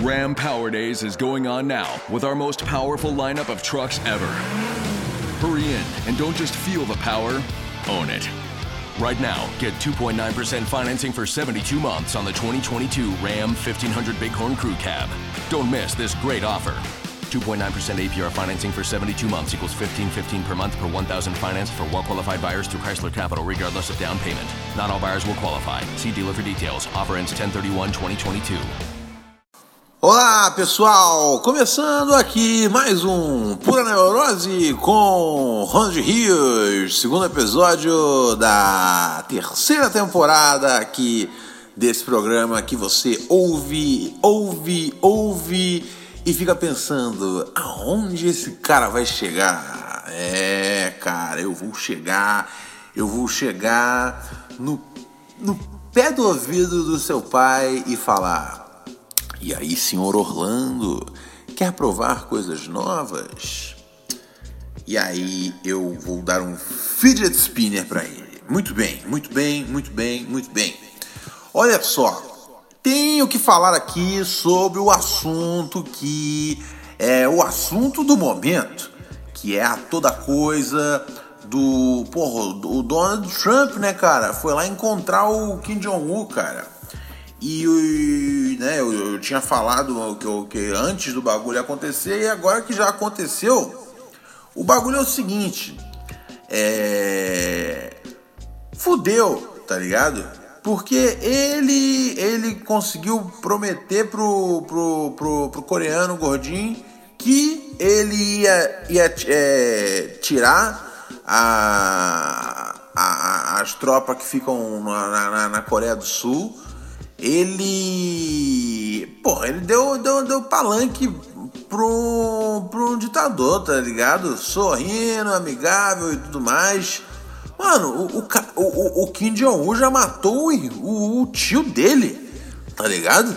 Ram Power Days is going on now with our most powerful lineup of trucks ever. Hurry in and don't just feel the power, own it. Right now, get 2.9% financing for 72 months on the 2022 Ram 1500 Bighorn Crew Cab. Don't miss this great offer. 2.9% APR financing for 72 months equals 15.15 per month per 1,000 financed for well-qualified buyers through Chrysler Capital, regardless of down payment. Not all buyers will qualify. See dealer for details. Offer ends 10/31/2022. Olá pessoal, começando aqui mais um Pura Neurose com Ronald Rios, segundo episódio da terceira temporada aqui desse programa que você ouve, ouve, ouve e fica pensando aonde esse cara vai chegar. É, cara, eu vou chegar, eu vou chegar no, no pé do ouvido do seu pai e falar. E aí, senhor Orlando, quer provar coisas novas? E aí eu vou dar um fidget spinner para ele. Muito bem, muito bem, muito bem, muito bem. Olha só, tenho que falar aqui sobre o assunto que é o assunto do momento, que é a toda coisa do, porra, o Donald Trump, né, cara? Foi lá encontrar o Kim Jong-un, cara. E né, eu, eu, tinha falado que, que antes do bagulho acontecer, e agora que já aconteceu, o bagulho é o seguinte: é. Fudeu, tá ligado? Porque ele ele conseguiu prometer pro, pro, pro, pro coreano gordinho que ele ia, ia é, tirar a, a, as tropas que ficam na, na, na Coreia do Sul ele. Pô, ele deu, deu, deu palanque pro, pro ditador, tá ligado? Sorrindo, amigável e tudo mais. Mano, o, o, o, o Kim Jong-un já matou o, o, tio dele, tá ligado?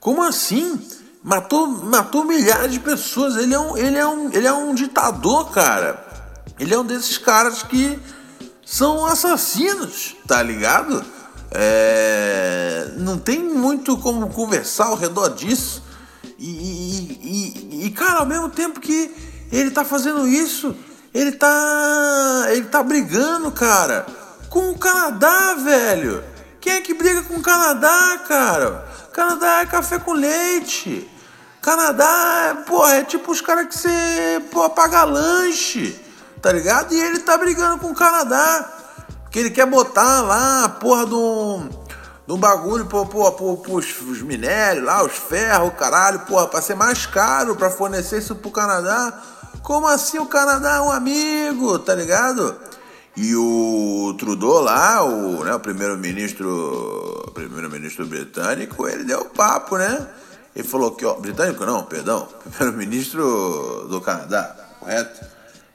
Como assim? Matou, matou milhares de pessoas. Ele é, um, ele, é um, ele é um ditador, cara. Ele é um desses caras que são assassinos, tá ligado? É, não tem muito como conversar ao redor disso. E, e, e, cara, ao mesmo tempo que ele tá fazendo isso, ele tá. Ele tá brigando, cara, com o Canadá, velho. Quem é que briga com o Canadá, cara? Canadá é café com leite. Canadá, pô, é tipo os caras que você, pô, paga lanche, tá ligado? E ele tá brigando com o Canadá. Que ele quer botar lá a porra de um, de um bagulho pô, pô, pros, os minérios lá, os ferros, caralho, porra, pra ser mais caro pra fornecer isso pro Canadá. Como assim o Canadá é um amigo, tá ligado? E o Trudeau lá, o, né, o primeiro-ministro primeiro-ministro britânico, ele deu papo, né? Ele falou que, ó, britânico não, perdão, primeiro-ministro do Canadá, correto?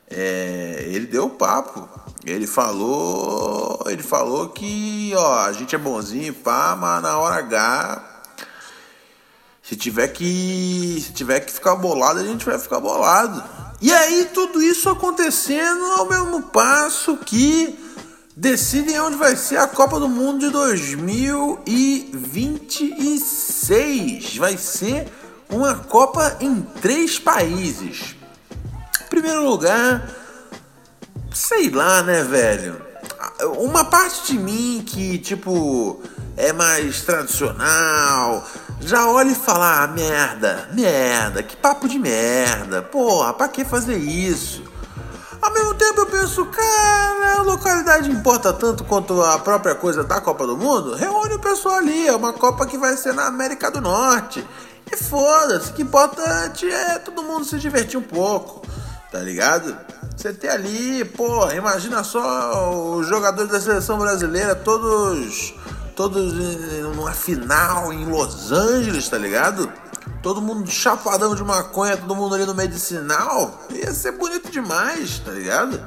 É, ele deu papo. Ele falou, ele falou que, ó, a gente é bonzinho, pá, mas na hora H, se tiver que, se tiver que ficar bolado, a gente vai ficar bolado. E aí tudo isso acontecendo ao mesmo passo que decidem onde vai ser a Copa do Mundo de 2026. Vai ser uma Copa em três países. Primeiro lugar, sei lá, né, velho? Uma parte de mim que, tipo, é mais tradicional, já olha e fala: ah, merda, merda, que papo de merda, porra, pra que fazer isso? Ao mesmo tempo eu penso, cara, a localidade importa tanto quanto a própria coisa da Copa do Mundo? Reúne o pessoal ali, é uma Copa que vai ser na América do Norte. E foda-se, o que importa é todo mundo se divertir um pouco tá ligado? Você tem ali, pô, imagina só os jogadores da seleção brasileira, todos, todos numa final em Los Angeles, tá ligado? Todo mundo chapadão de maconha, todo mundo ali no medicinal. Ia ser bonito demais, tá ligado?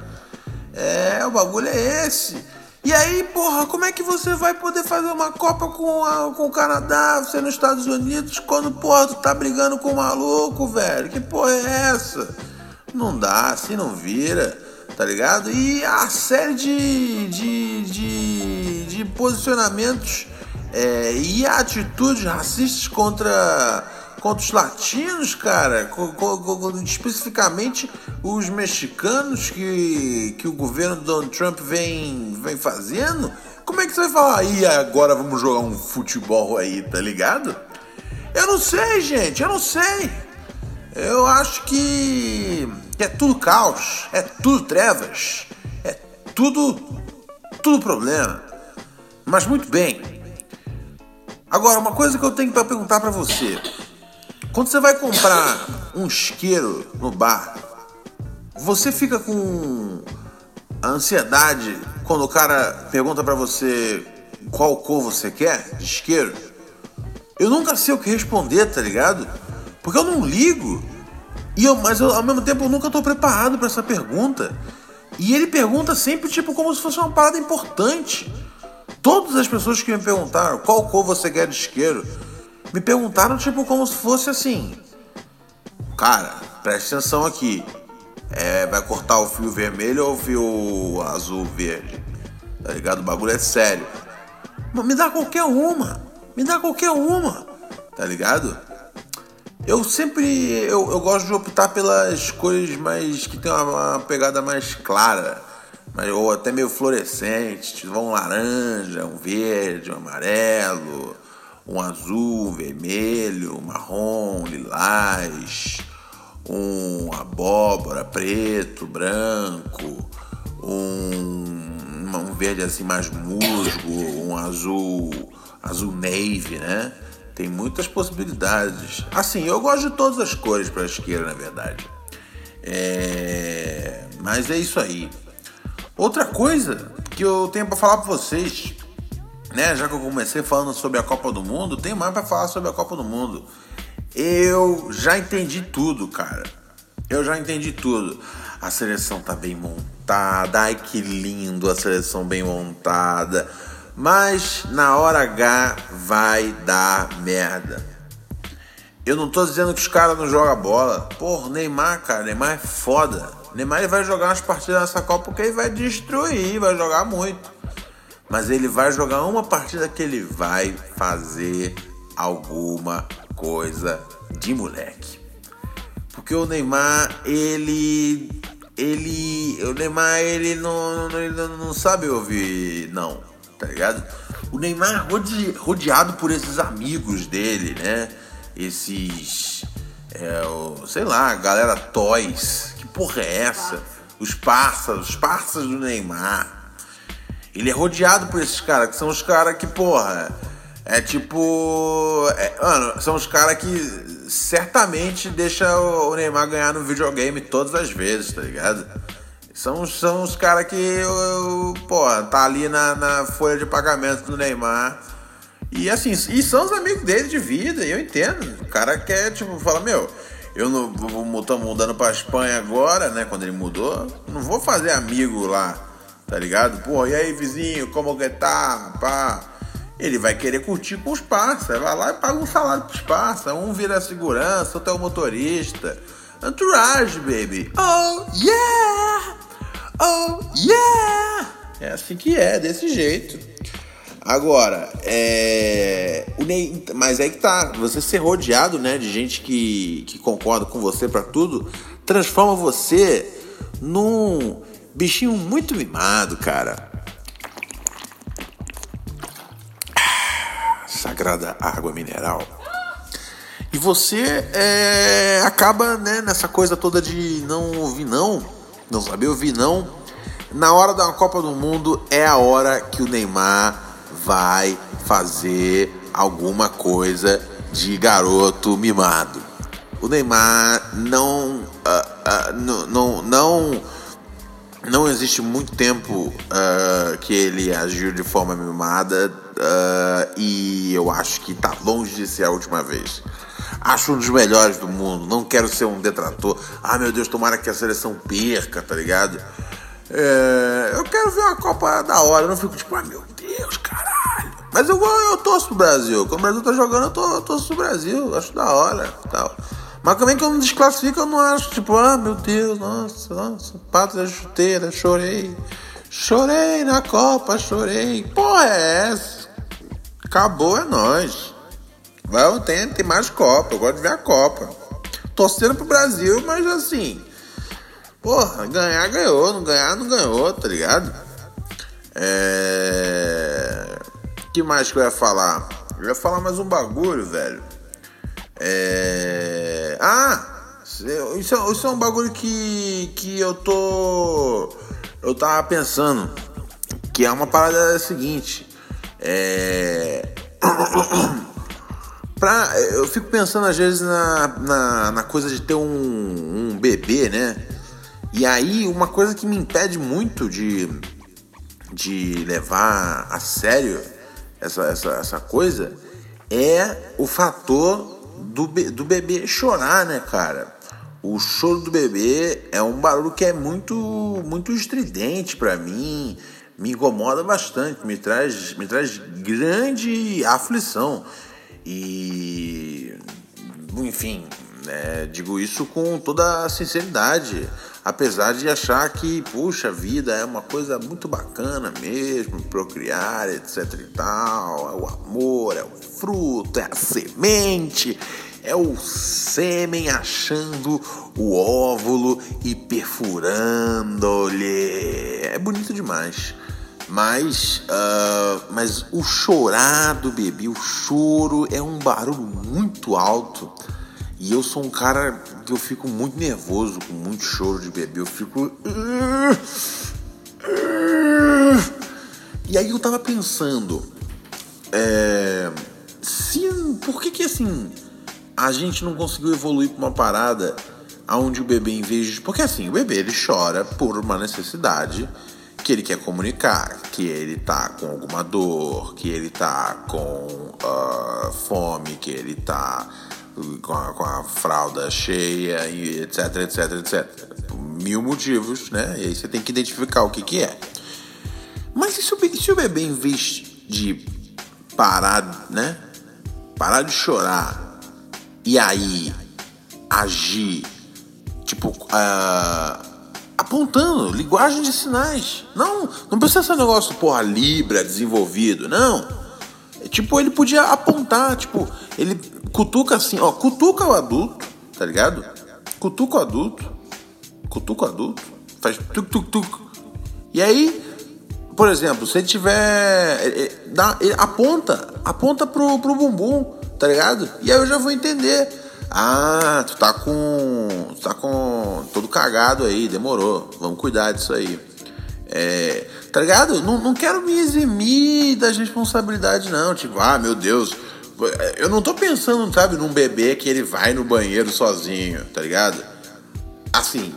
É, o bagulho é esse. E aí, porra, como é que você vai poder fazer uma Copa com, a, com o Canadá, você nos Estados Unidos, quando, porra, tu tá brigando com o maluco, velho? Que porra é essa? Não dá, assim não vira, tá ligado? E a série de, de, de, de posicionamentos é, e atitudes racistas contra, contra os latinos, cara, especificamente os mexicanos que, que o governo do Donald Trump vem, vem fazendo, como é que você vai falar aí agora vamos jogar um futebol aí, tá ligado? Eu não sei, gente, eu não sei. Eu acho que é tudo caos, é tudo trevas, é tudo tudo problema. Mas muito bem. Agora, uma coisa que eu tenho para perguntar para você. Quando você vai comprar um isqueiro no bar, você fica com ansiedade quando o cara pergunta para você qual cor você quer de isqueiro? Eu nunca sei o que responder, tá ligado? Porque eu não ligo. E eu, mas eu, ao mesmo tempo eu nunca tô preparado para essa pergunta. E ele pergunta sempre tipo como se fosse uma parada importante. Todas as pessoas que me perguntaram qual cor você quer de isqueiro, me perguntaram tipo como se fosse assim. Cara, preste atenção aqui. É, vai cortar o fio vermelho ou o fio azul verde? Tá ligado? O bagulho é sério. Me dá qualquer uma. Me dá qualquer uma. Tá ligado? Eu sempre. Eu, eu gosto de optar pelas cores mais. que tem uma, uma pegada mais clara. Mas, ou até meio fluorescente. Tipo um laranja, um verde, um amarelo, um azul, um vermelho, um marrom, lilás, um abóbora, preto, branco, um, um verde assim mais musgo, um azul, azul navy, né? Tem muitas possibilidades. Assim, eu gosto de todas as cores para a esquerda, na verdade. É... Mas é isso aí. Outra coisa que eu tenho para falar para vocês, né? Já que eu comecei falando sobre a Copa do Mundo, tem mais para falar sobre a Copa do Mundo. Eu já entendi tudo, cara. Eu já entendi tudo. A seleção tá bem montada. Ai que lindo a seleção bem montada mas na hora H vai dar merda. Eu não tô dizendo que os caras não jogam bola. Porra, Neymar, cara, Neymar é foda. Neymar ele vai jogar umas partidas nessa Copa porque ele vai destruir, vai jogar muito. Mas ele vai jogar uma partida que ele vai fazer alguma coisa de moleque. Porque o Neymar, ele. Ele. O Neymar, ele não, ele não sabe ouvir, não tá ligado? O Neymar rode, rodeado por esses amigos dele, né? Esses. É, o, sei lá, galera Toys. Que porra é essa? Os parças, os parças do Neymar. Ele é rodeado por esses caras, que são os caras que, porra. É tipo. É, mano, são os caras que certamente deixa o Neymar ganhar no videogame todas as vezes, tá ligado? São, são os caras que, eu, pô, tá ali na, na folha de pagamento do Neymar. E assim, e são os amigos dele de vida, eu entendo. O cara quer, tipo, fala, meu, eu não vou tô mudando pra Espanha agora, né? Quando ele mudou, não vou fazer amigo lá, tá ligado? Pô, e aí, vizinho, como que tá? Pá. Ele vai querer curtir com os parça. Vai lá e paga um salário pros parça. Um vira segurança, outro é o motorista. Entourage, baby. Oh, yeah! Oh, yeah! É assim que é, desse jeito. Agora, é. O Ney... Mas aí que tá. Você ser rodeado, né, de gente que, que concorda com você para tudo, transforma você num bichinho muito mimado, cara. Sagrada água mineral. E você é, acaba né, nessa coisa toda de não ouvir não não saber ouvir não. Na hora da Copa do Mundo é a hora que o Neymar vai fazer alguma coisa de garoto mimado. O Neymar não, uh, uh, não, não, não, não existe muito tempo uh, que ele agiu de forma mimada e eu acho que tá longe de ser a última vez. Acho um dos melhores do mundo. Não quero ser um detrator. Ah, meu Deus, tomara que a seleção perca, tá ligado? É, eu quero ver uma Copa da hora. Eu não fico tipo, ah, meu Deus, caralho. Mas eu, eu torço pro Brasil. Quando o Brasil tá jogando, eu, tô, eu torço pro Brasil. Acho da hora tal. Mas também quando desclassifica, eu não acho, tipo, ah, meu Deus, nossa, nossa, pato da chuteira, chorei. Chorei na Copa, chorei. Porra, é essa? Acabou, é nós. Vai, tem, tem mais Copa, eu gosto de ver a Copa. Torcendo pro Brasil, mas assim. Porra, ganhar ganhou, não ganhar não ganhou, tá ligado? É. que mais que eu ia falar? Eu ia falar mais um bagulho, velho. É. Ah! Isso é, isso é um bagulho que, que eu tô. Eu tava pensando. Que é uma parada seguinte. É. pra, eu fico pensando às vezes na, na, na coisa de ter um, um bebê, né? E aí, uma coisa que me impede muito de, de levar a sério essa, essa, essa coisa é o fator do, do bebê chorar, né, cara? O choro do bebê é um barulho que é muito, muito estridente para mim, me incomoda bastante, me traz, me traz grande aflição. E, enfim, é, digo isso com toda a sinceridade, apesar de achar que, puxa, vida é uma coisa muito bacana mesmo, procriar, etc e tal, é o amor, é o fruto, é a semente, é o sêmen achando o óvulo e perfurando-lhe. É bonito demais. Mas, uh, mas o chorar do bebê, o choro é um barulho muito alto. E eu sou um cara que eu fico muito nervoso com muito choro de bebê. Eu fico. E aí eu tava pensando. É, por que que assim a gente não conseguiu evoluir para uma parada onde o bebê, em vez de. Porque assim, o bebê ele chora por uma necessidade que ele quer comunicar, que ele tá com alguma dor, que ele tá com uh, fome, que ele tá com a, com a, fralda cheia, etc, etc, etc. Mil motivos, né? E aí você tem que identificar o que, que é. Mas e se, o, se o bebê, em vez de parar, né? Parar de chorar e aí agir, tipo, uh, apontando, linguagem de sinais. Não, não precisa ser um negócio, porra, Libra desenvolvido, não. É, tipo, ele podia apontar, tipo, ele cutuca assim, ó, cutuca o adulto, tá ligado? Cutuca o adulto, cutuca o adulto, faz tuk tuk tuk. E aí, por exemplo, se ele tiver. Ele, dá, ele aponta, aponta pro, pro bumbum, tá ligado? E aí eu já vou entender. Ah, tu tá com. Tá com. todo cagado aí, demorou. Vamos cuidar disso aí. É, tá ligado? Não, não quero me eximir das responsabilidades, não. Tipo, ah, meu Deus. Eu não tô pensando, sabe, num bebê que ele vai no banheiro sozinho, tá ligado? Assim,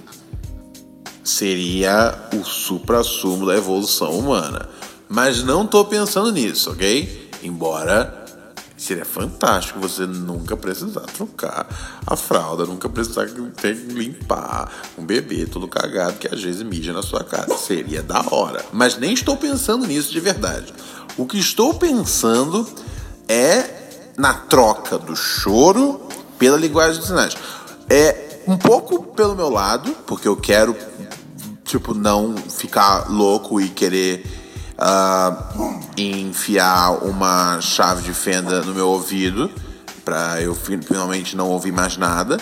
seria o supra-sumo da evolução humana. Mas não tô pensando nisso, ok? Embora Seria fantástico você nunca precisar trocar a fralda, nunca precisar ter que limpar um bebê todo cagado que às vezes mija na sua casa. Seria da hora. Mas nem estou pensando nisso de verdade. O que estou pensando é na troca do choro pela linguagem de sinais. É um pouco pelo meu lado, porque eu quero, tipo, não ficar louco e querer uh, enfiar uma chave de fenda no meu ouvido para eu finalmente não ouvir mais nada.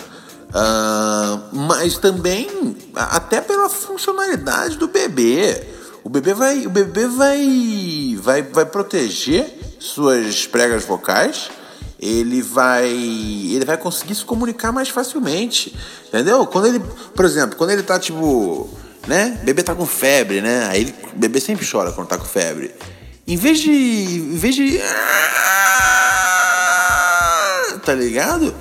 Uh, mas também até pela funcionalidade do bebê. O bebê vai, o bebê vai, vai, vai proteger suas pregas vocais. Ele vai, ele vai conseguir se comunicar mais facilmente, entendeu? Quando ele, por exemplo, quando ele tá tipo né? Bebê tá com febre, né? Aí bebê sempre chora quando tá com febre. Em vez de. Em vez de. Tá ligado?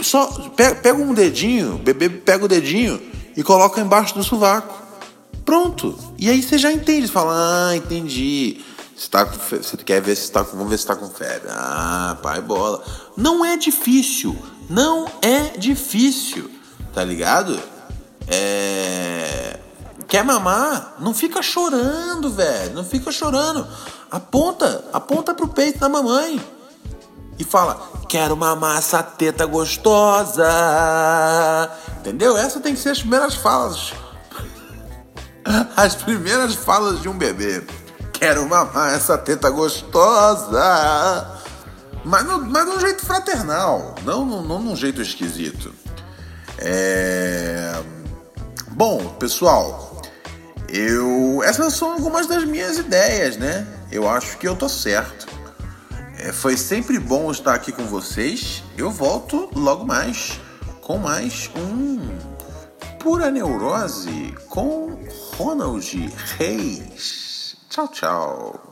Só pega, pega um dedinho, bebê pega o dedinho e coloca embaixo do sovaco. Pronto. E aí você já entende. Você fala, ah, entendi. Você, tá você quer ver se tá com. Vamos ver se tá com febre. Ah, pai bola. Não é difícil. Não é difícil. Tá ligado? É. Quer mamar? Não fica chorando, velho. Não fica chorando. Aponta, aponta pro peito da mamãe. E fala: Quero mamar essa teta gostosa. Entendeu? Essa tem que ser as primeiras falas. As primeiras falas de um bebê. Quero mamar essa teta gostosa. Mas, no, mas de um jeito fraternal, não, não, não num jeito esquisito. É... Bom, pessoal, eu essas são algumas das minhas ideias, né? Eu acho que eu tô certo. É, foi sempre bom estar aqui com vocês. Eu volto logo mais com mais um Pura Neurose com Ronald Reis. Tchau, tchau.